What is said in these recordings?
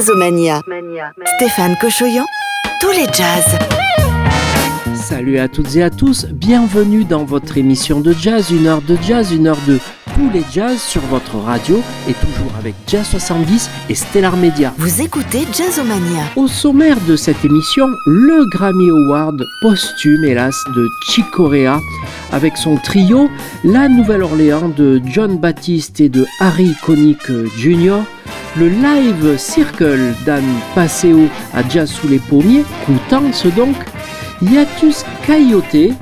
Jazzomania. Stéphane Cochoyan, tous les jazz. Salut à toutes et à tous, bienvenue dans votre émission de jazz, une heure de jazz, une heure de les jazz sur votre radio et toujours avec Jazz 70 et Stellar Media. Vous écoutez Jazzomania. Au sommaire de cette émission, le Grammy Award posthume hélas de Chick Corea avec son trio La Nouvelle-Orléans de John Baptiste et de Harry Connick Jr., le live Circle d'Anne Passeo à Jazz sous les pommiers, Coutances donc, Yatus Coyote,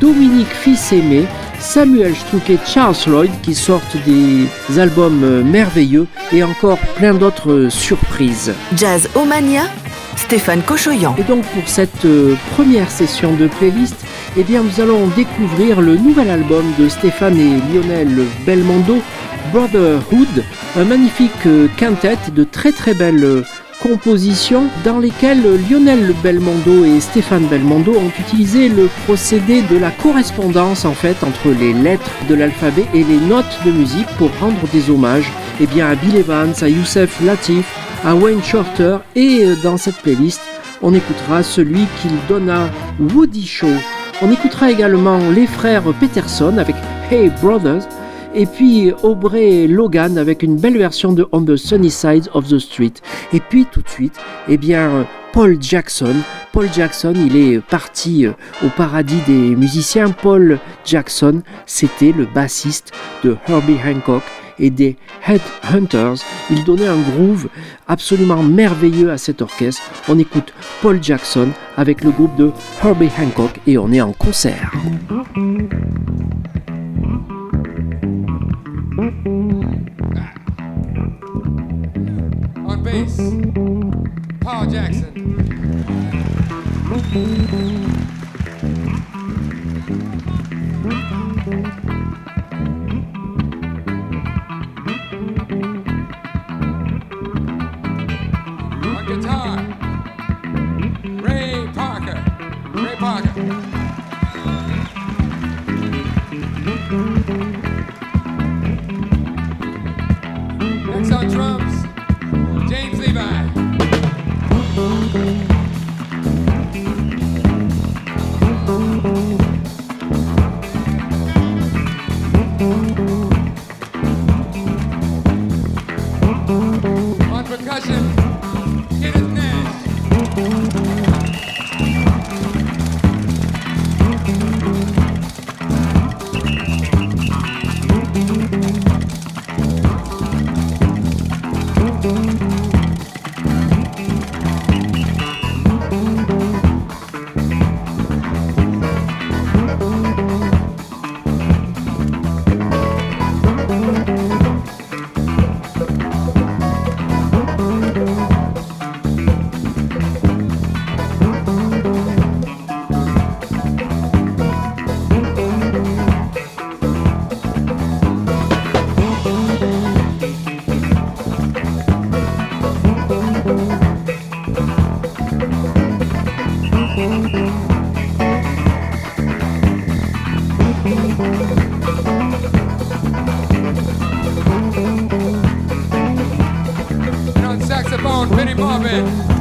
Dominique Fils-Aimé, Samuel Struck et Charles Lloyd qui sortent des albums merveilleux et encore plein d'autres surprises. Jazz Omania, Stéphane Cochoyan. Et donc pour cette première session de playlist, eh bien nous allons découvrir le nouvel album de Stéphane et Lionel Belmondo, Brotherhood, un magnifique quintet de très très belles compositions dans lesquelles Lionel Belmondo et Stéphane Belmondo ont utilisé le procédé de la correspondance en fait entre les lettres de l'alphabet et les notes de musique pour rendre des hommages eh bien, à Bill Evans, à Youssef Latif, à Wayne Shorter et dans cette playlist on écoutera celui qu'il donne à Woody Shaw. On écoutera également les frères Peterson avec Hey Brothers et puis Aubrey Logan avec une belle version de On the Sunny Side of the Street. Et puis tout de suite, eh bien Paul Jackson. Paul Jackson, il est parti au paradis des musiciens. Paul Jackson, c'était le bassiste de Herbie Hancock et des Headhunters. Il donnait un groove absolument merveilleux à cet orchestre. On écoute Paul Jackson avec le groupe de Herbie Hancock et on est en concert. On bass, Paul Jackson. On guitar, Ray Parker. Ray Parker. On saxophone, Penny Bobbin.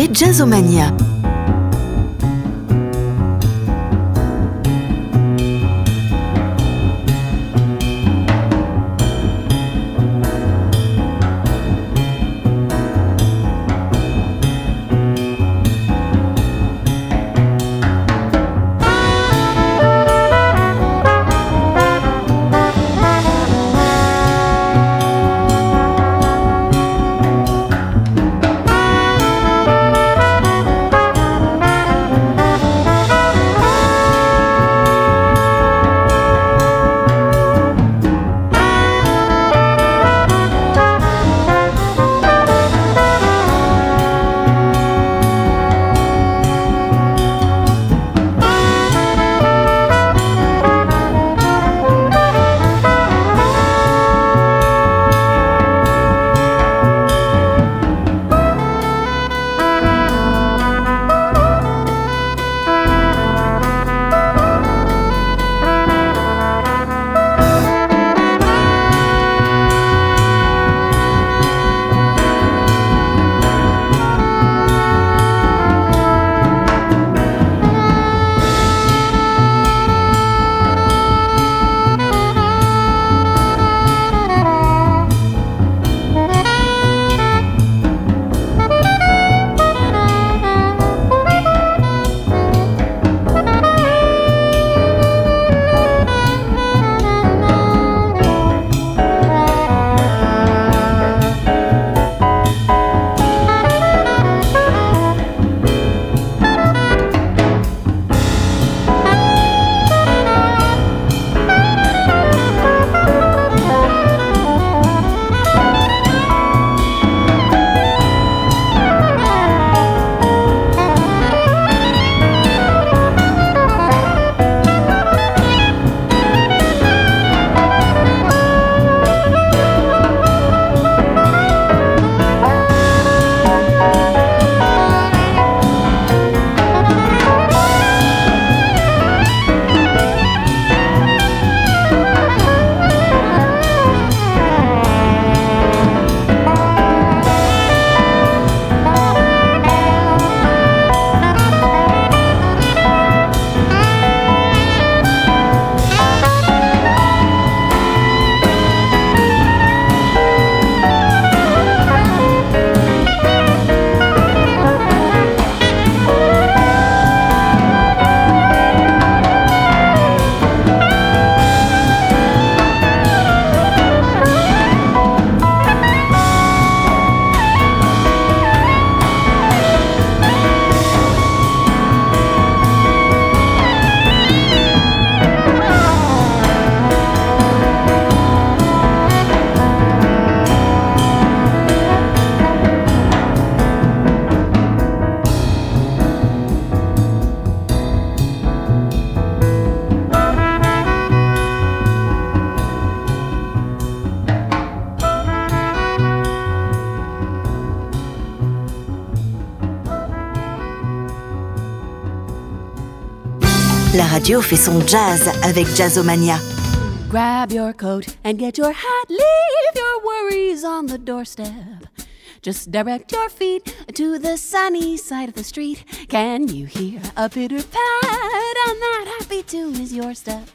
Marvin. Jazzomania. La radio fait son jazz avec Jazzomania. Grab your coat and get your hat. Leave your worries on the doorstep. Just direct your feet to the sunny side of the street. Can you hear a pitter pat? And that happy tune is your step.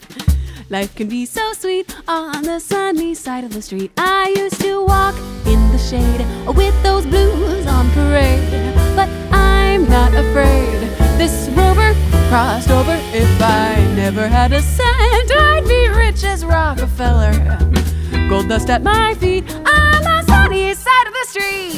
Life can be so sweet on the sunny side of the street. I used to walk in the shade with those blues on parade, but I'm not afraid. This rover crossed over. If I never had a cent, I'd be rich as Rockefeller. Gold dust at my feet on the sunny side of the street.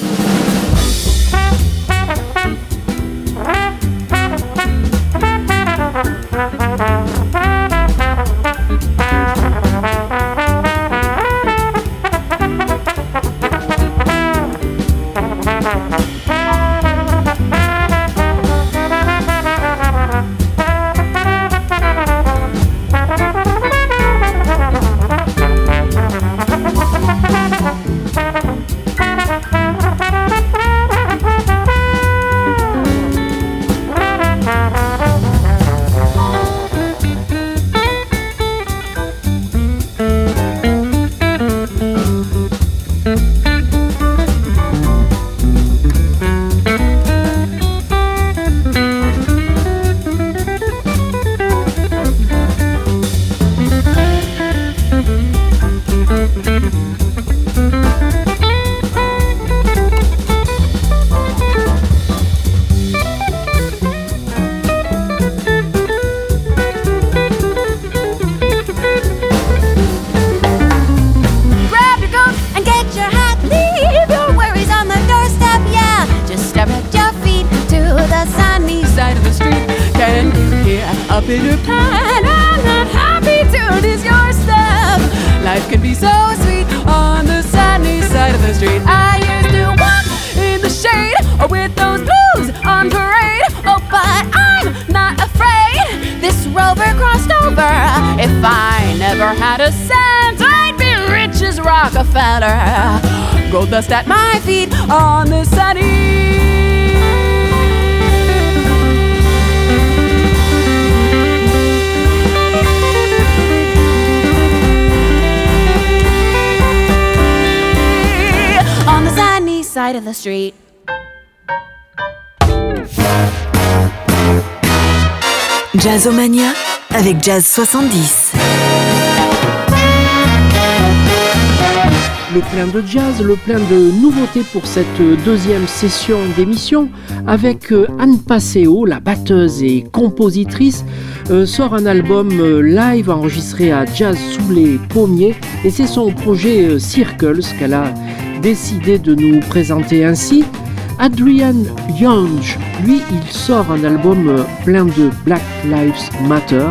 Dust at my feet on the sunny. On the sunny side of the street. Jazzomania avec Jazz 70. Le plein de jazz, le plein de nouveautés pour cette deuxième session d'émission avec euh, Anne Passeo, la batteuse et compositrice, euh, sort un album euh, live enregistré à Jazz sous les pommiers et c'est son projet euh, Circles qu'elle a décidé de nous présenter ainsi. Adrian Young, lui, il sort un album euh, plein de Black Lives Matter.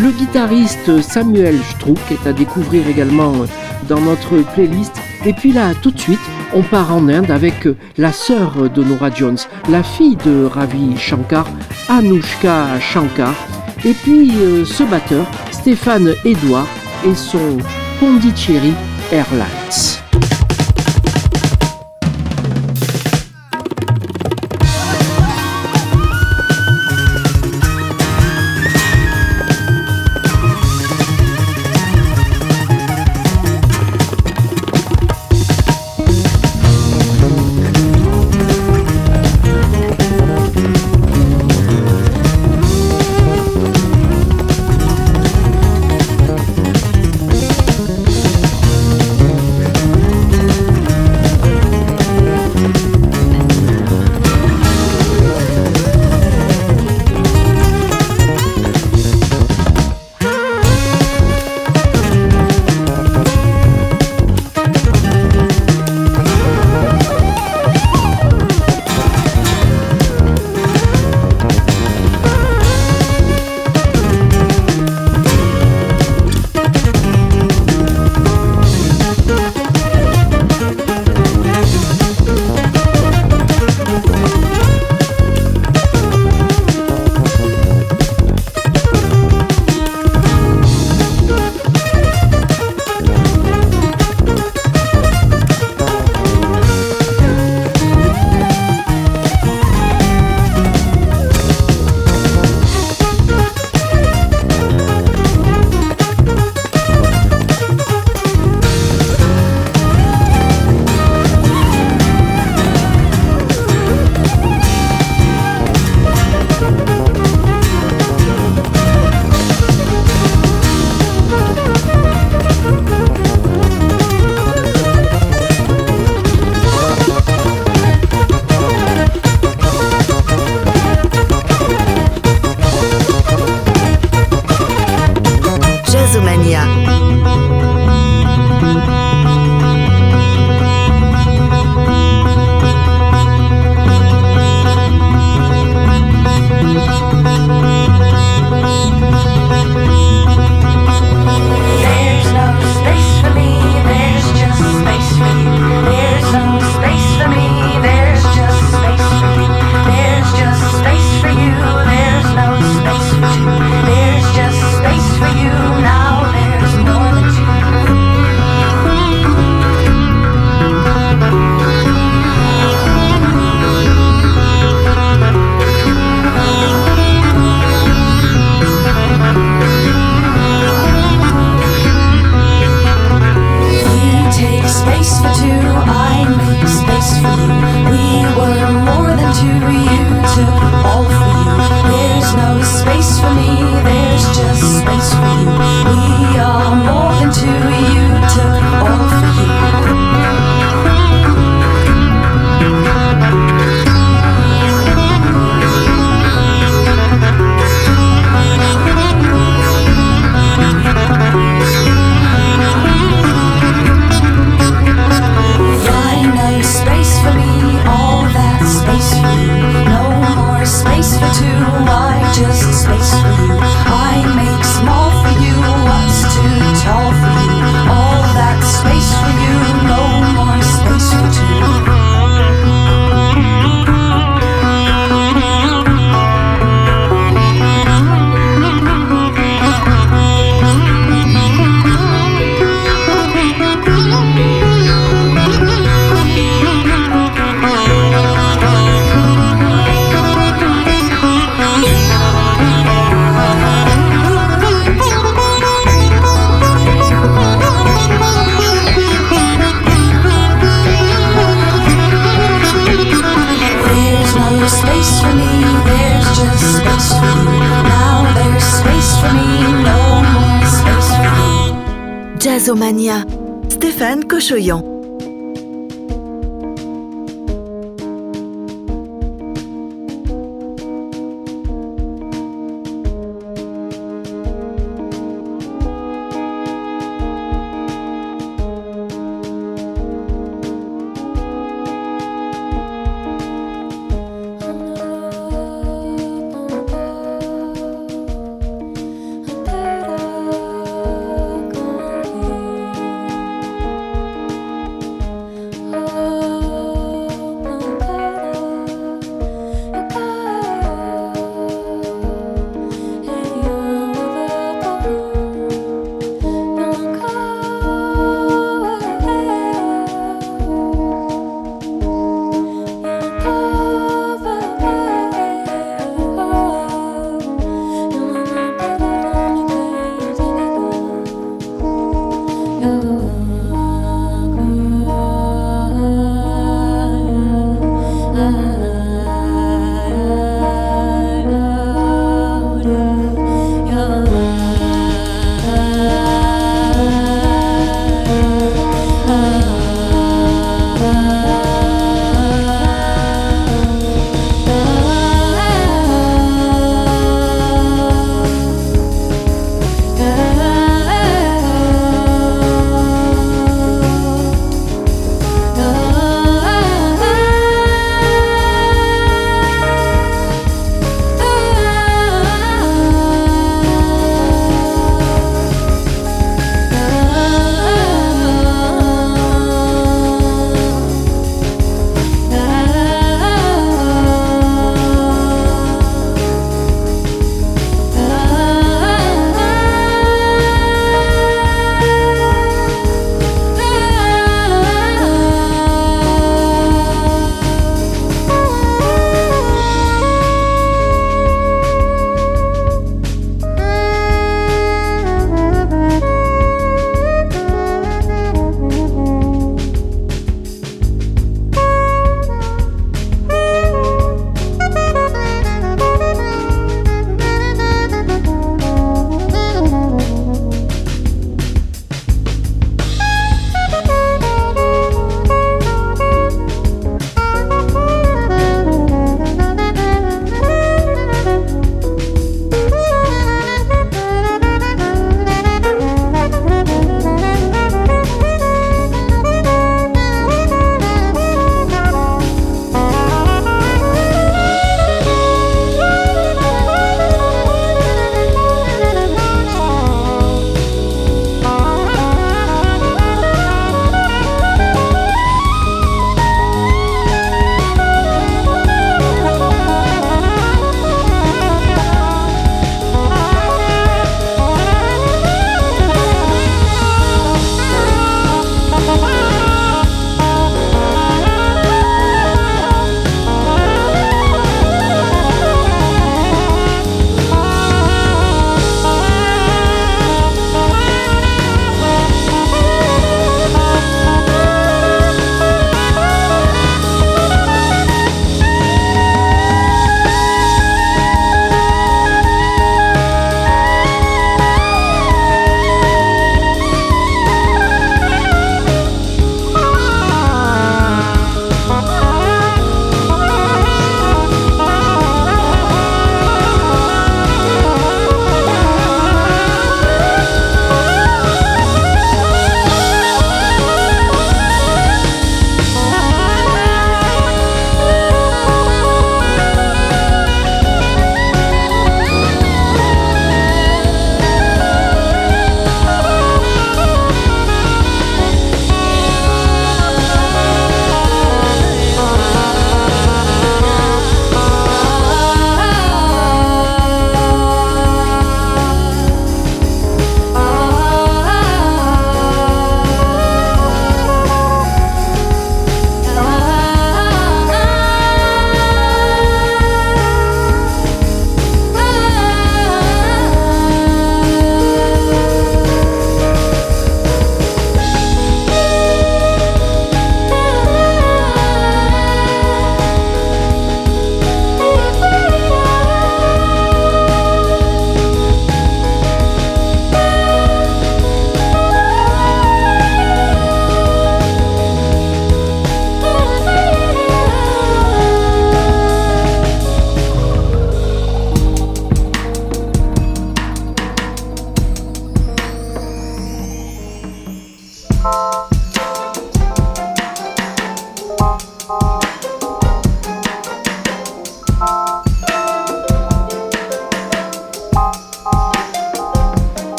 Le guitariste Samuel Strouk est à découvrir également dans notre playlist. Et puis là, tout de suite, on part en Inde avec la sœur de Nora Jones, la fille de Ravi Shankar, Anushka Shankar. Et puis euh, ce batteur, Stéphane Edouard, et son Pondicherry Airlines. Stéphane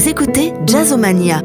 Vous écoutez Jazzomania.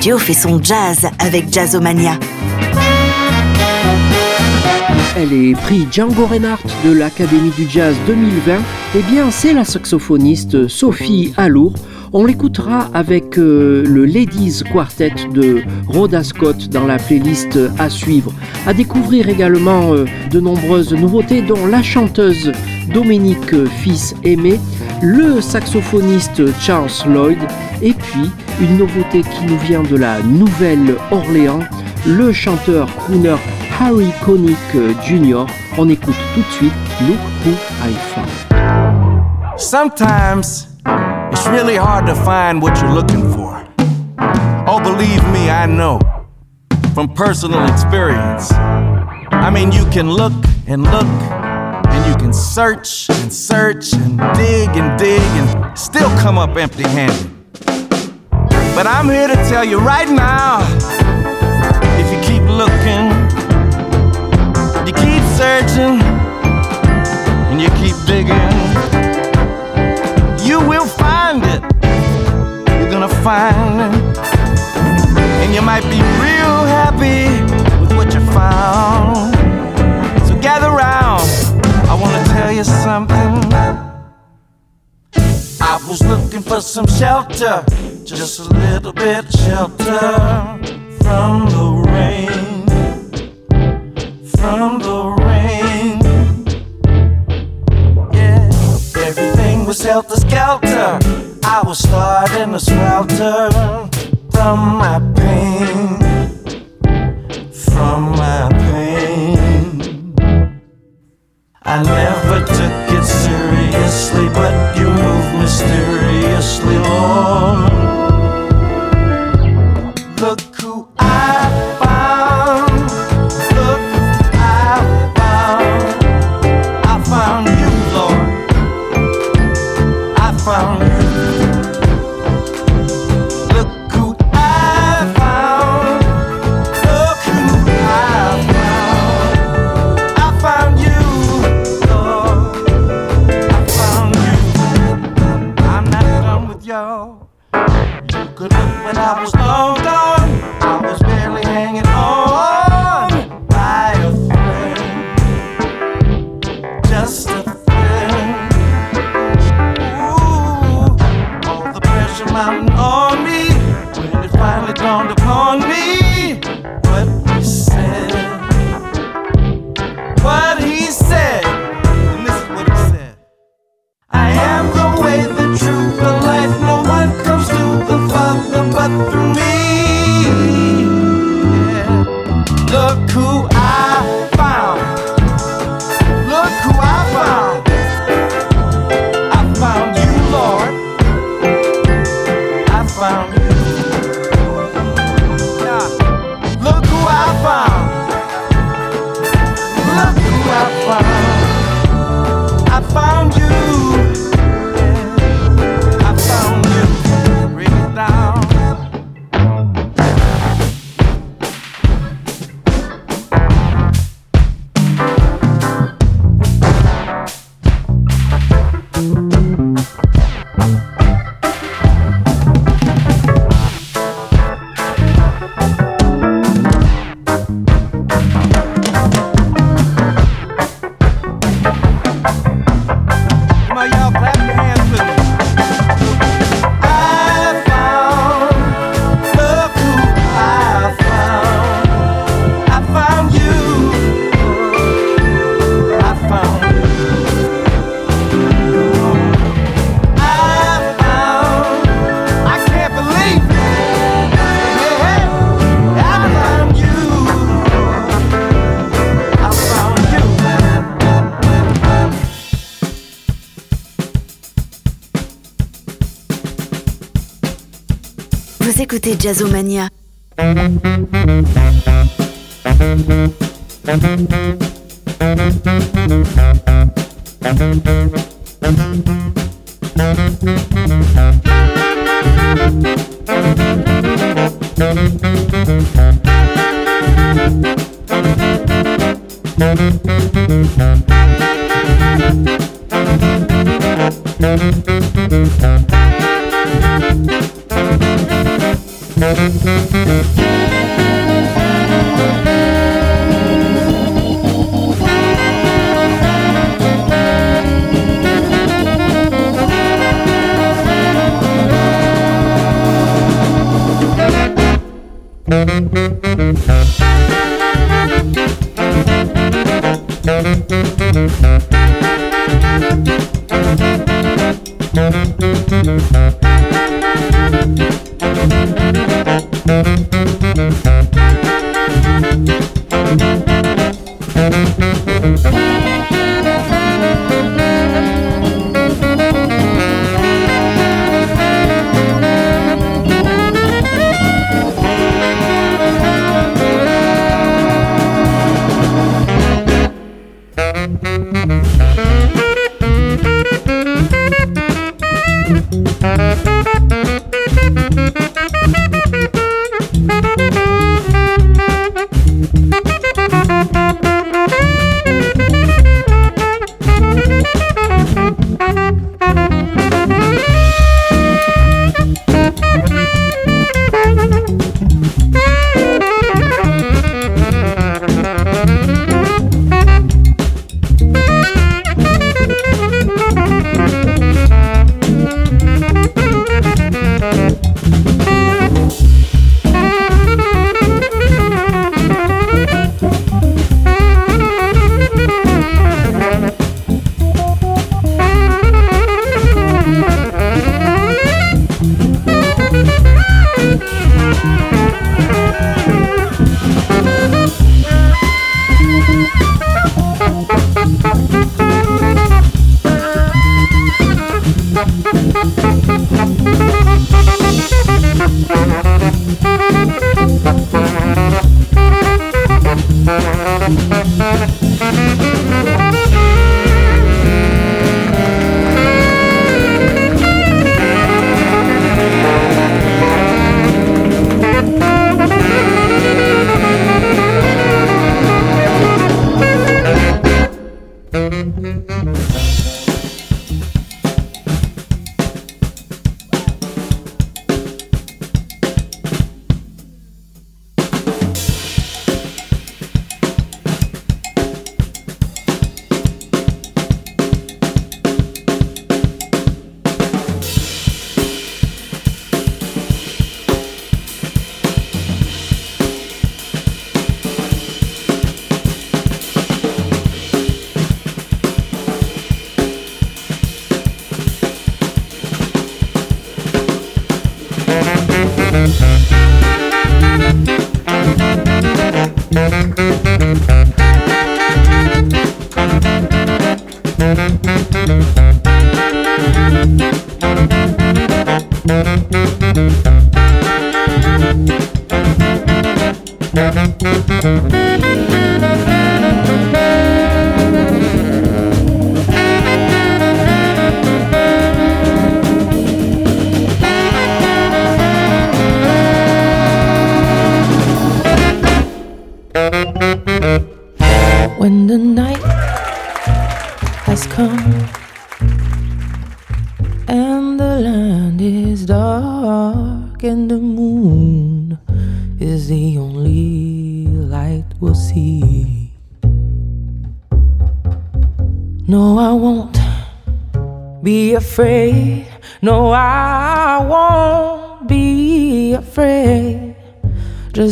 Radio fait son jazz avec Jazzomania. Elle est prix Django Reinhardt de l'Académie du Jazz 2020. Eh bien, c'est la saxophoniste Sophie Alour. On l'écoutera avec euh, le Ladies Quartet de Rhoda Scott dans la playlist à suivre. À découvrir également euh, de nombreuses nouveautés, dont la chanteuse Dominique Fils Aimé, le saxophoniste Charles Lloyd et puis une nouveauté qui nous vient de la Nouvelle-Orléans, le chanteur crooner Harry Connick Jr. On écoute tout de suite Look Who I Found. Sometimes it's really hard to find what you're looking for. Oh, believe me, I know from personal experience. I mean, you can look and look, and you can search and search and dig and dig and still come up empty handed. But I'm here to tell you right now if you keep looking, you keep searching, and you keep digging, you will find it. You're gonna find it. And you might be real happy with what you found. you something. I was looking for some shelter, just a little bit of shelter from the rain, from the rain. Yeah, everything was helter skelter. I was starting to swelter from my pain, from my I never took it seriously, but you move mysteriously, Lord. C'est Jazzomania. Müzik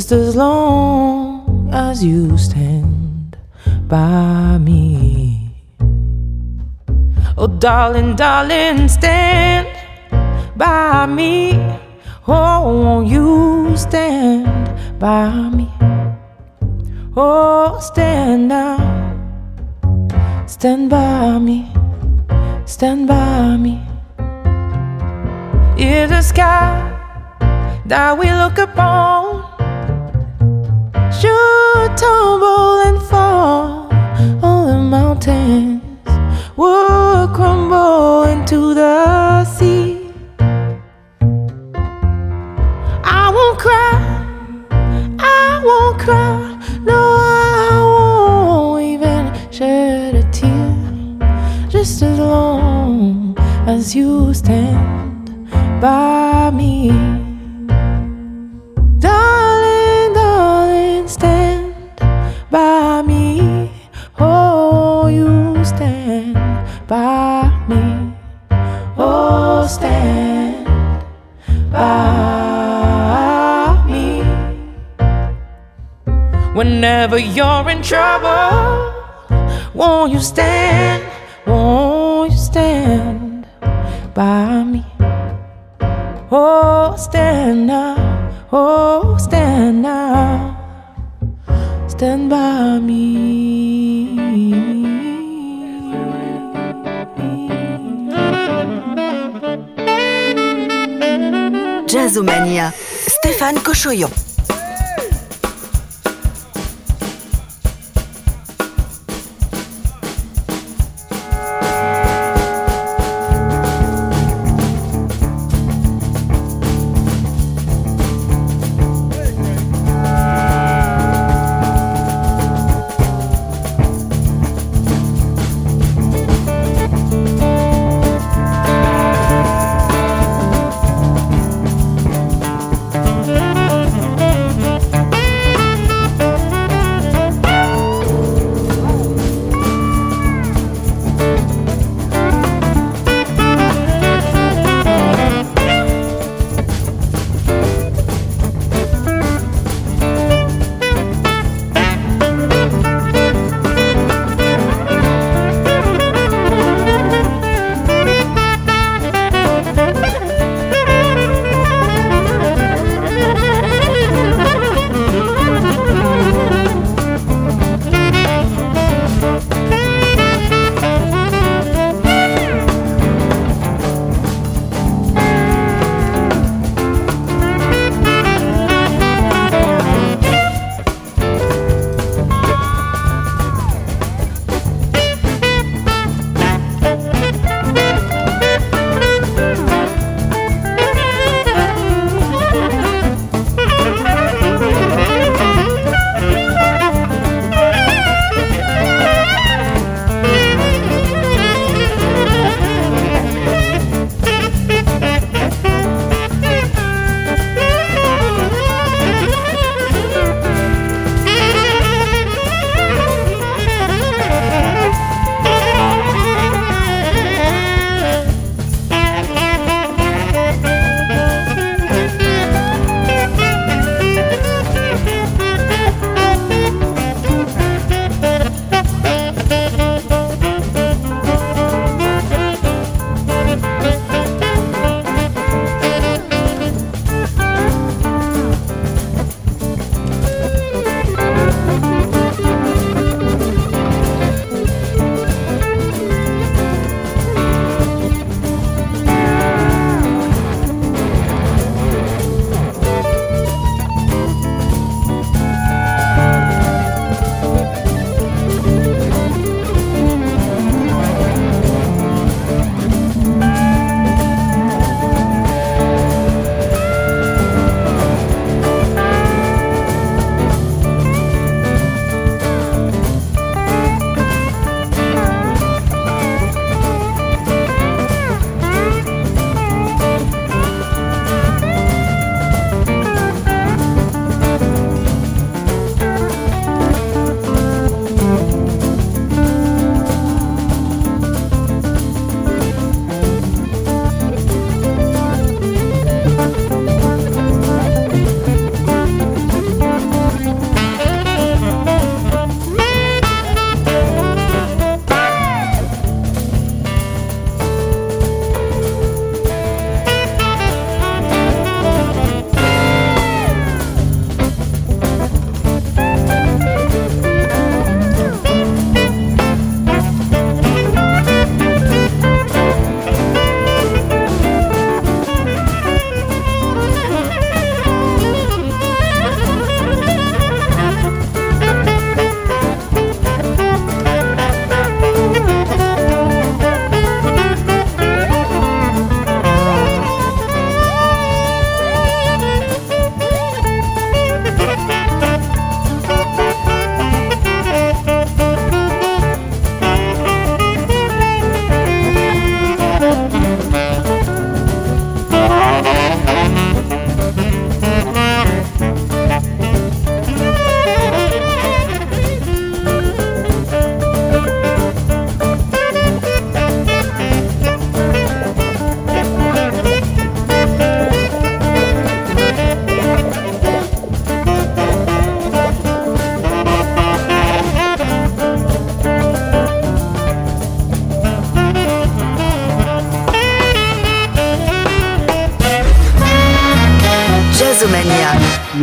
Just as long as you stand by me. Oh, darling, darling, stand by me. Oh, won't you stand by me? Oh, stand now, stand by me stand by me. Is the sky that we look upon you tumble and fall on the mountain. In trouble, won't you stand? Won't you stand? by me. Oh, stand now, oh, stand now, stand by me. Jazzomania, Stéphane Cochoyon.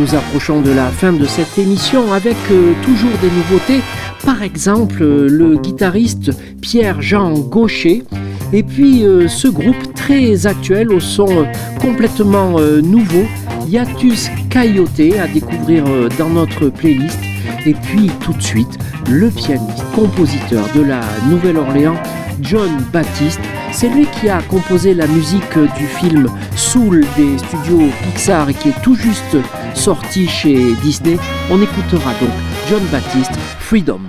Nous approchons de la fin de cette émission avec euh, toujours des nouveautés. Par exemple, euh, le guitariste Pierre-Jean Gaucher. Et puis euh, ce groupe très actuel au son complètement nouveau, Yatus Coyote, à découvrir dans notre playlist. Et puis tout de suite, le pianiste, compositeur de la Nouvelle-Orléans, John Baptiste. C'est lui qui a composé la musique du film Soul des studios Pixar et qui est tout juste sorti chez Disney. On écoutera donc John Baptiste, Freedom.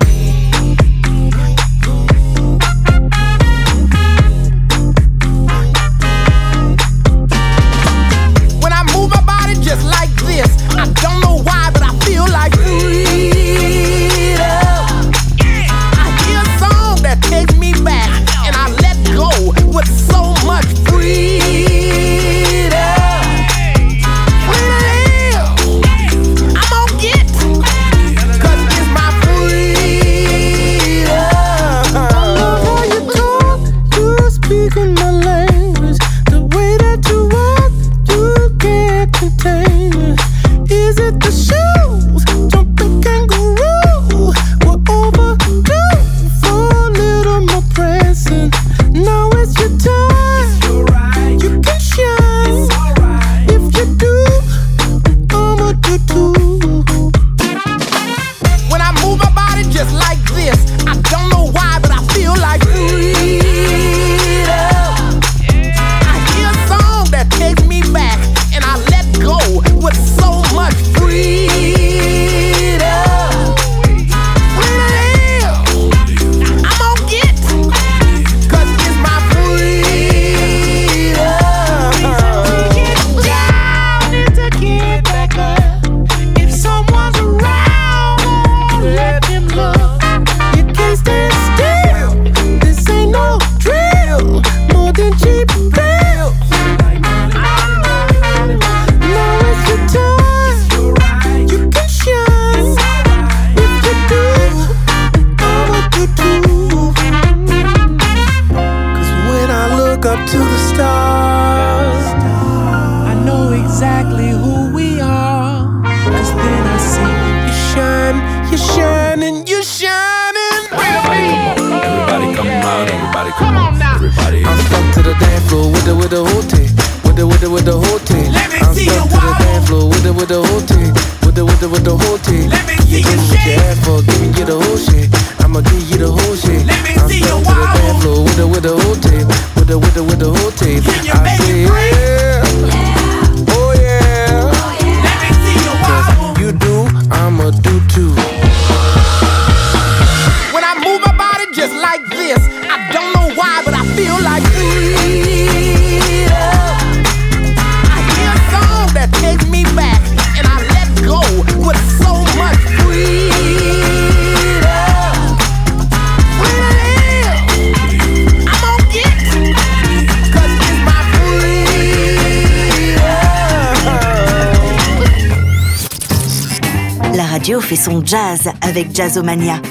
Fait son jazz avec Jazzomania.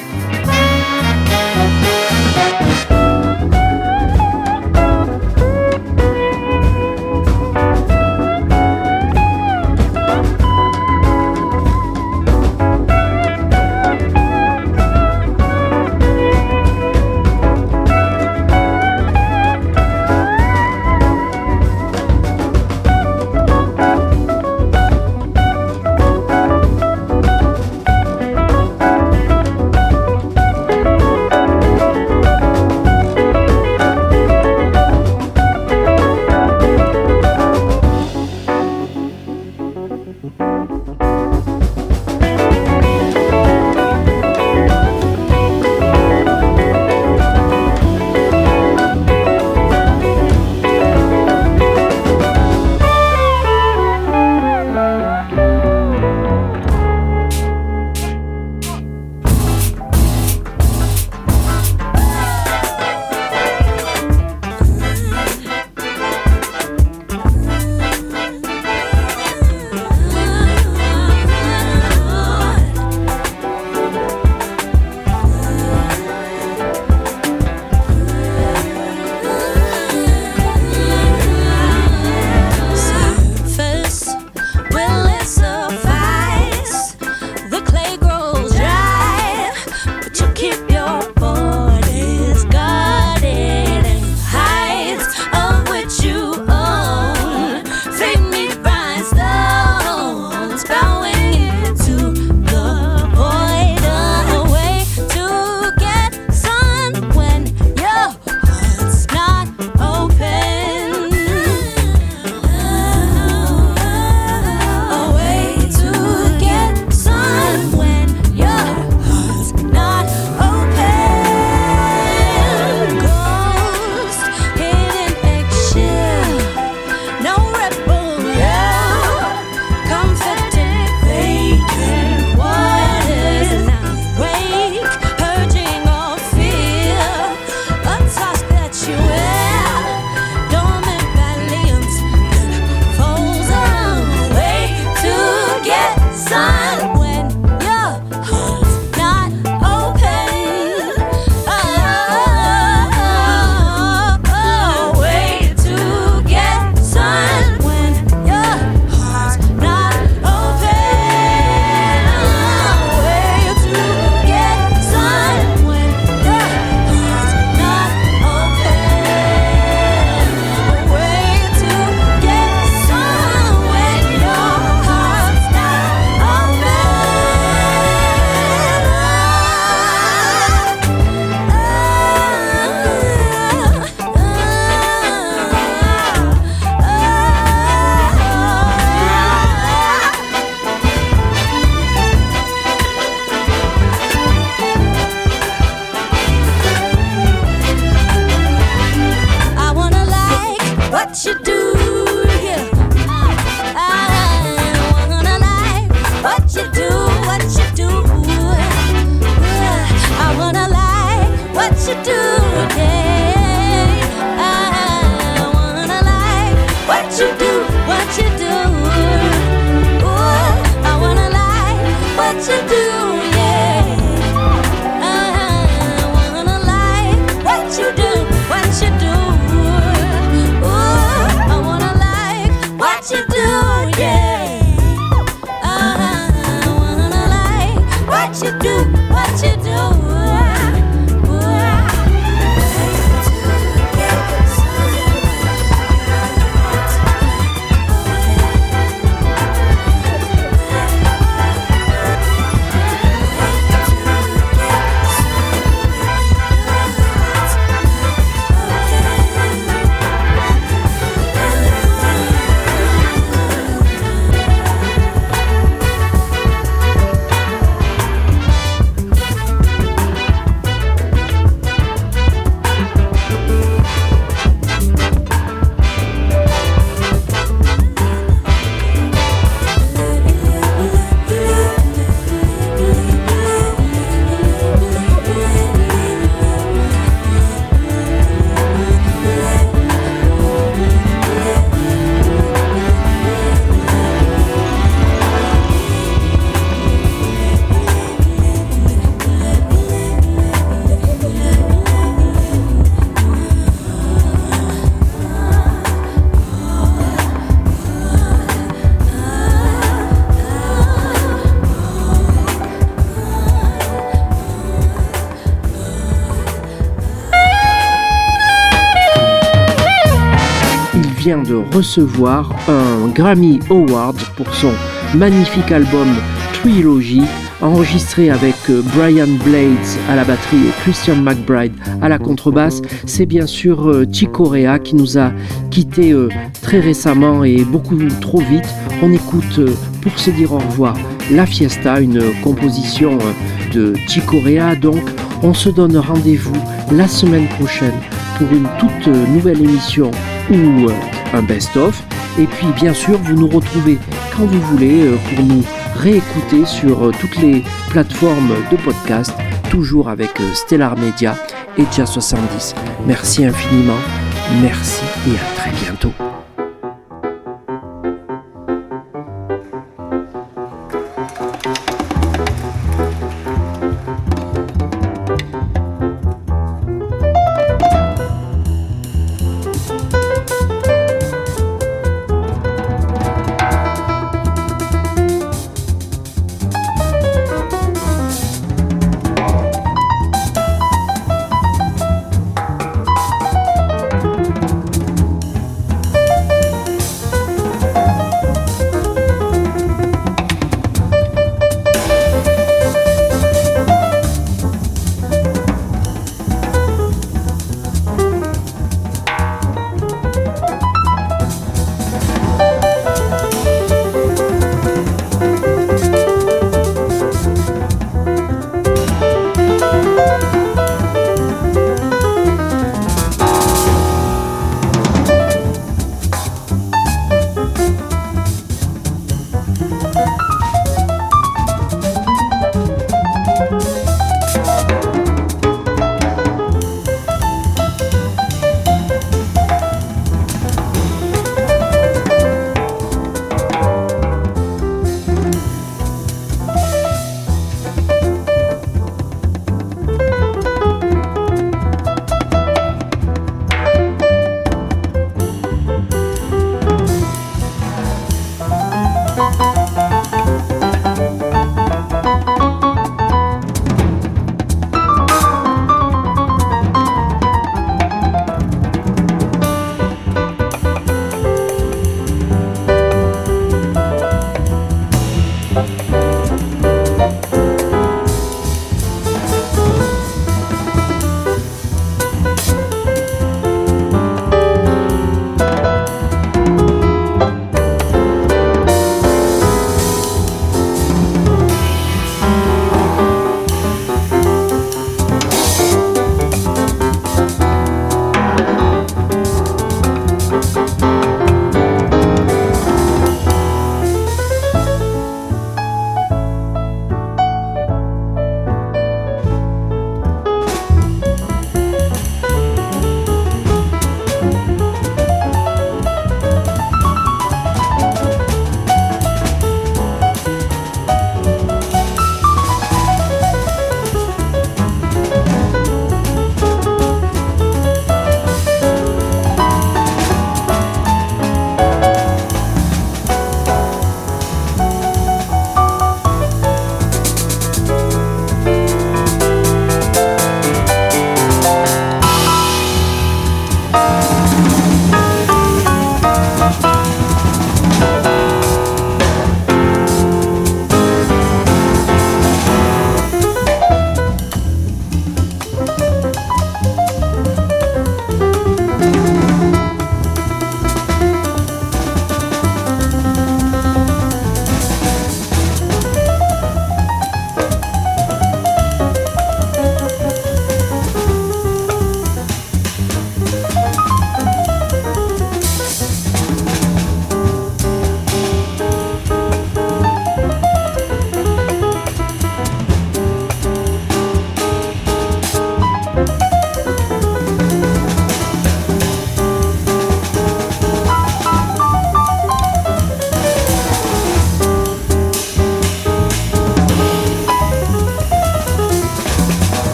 what you do. Ooh, I wanna like what you do. De recevoir un Grammy Award pour son magnifique album Trilogy enregistré avec euh, Brian Blades à la batterie et Christian McBride à la contrebasse. C'est bien sûr euh, Chico Rea qui nous a quittés euh, très récemment et beaucoup trop vite. On écoute pour se dire au revoir La Fiesta, une composition de Chico Rea. Donc on se donne rendez-vous la semaine prochaine pour une toute nouvelle émission ou un best-of. Et puis bien sûr, vous nous retrouvez quand vous voulez pour nous réécouter sur euh, toutes les plateformes de podcast, toujours avec euh, Stellar Media et Dia 70. Merci infiniment, merci et à très bientôt.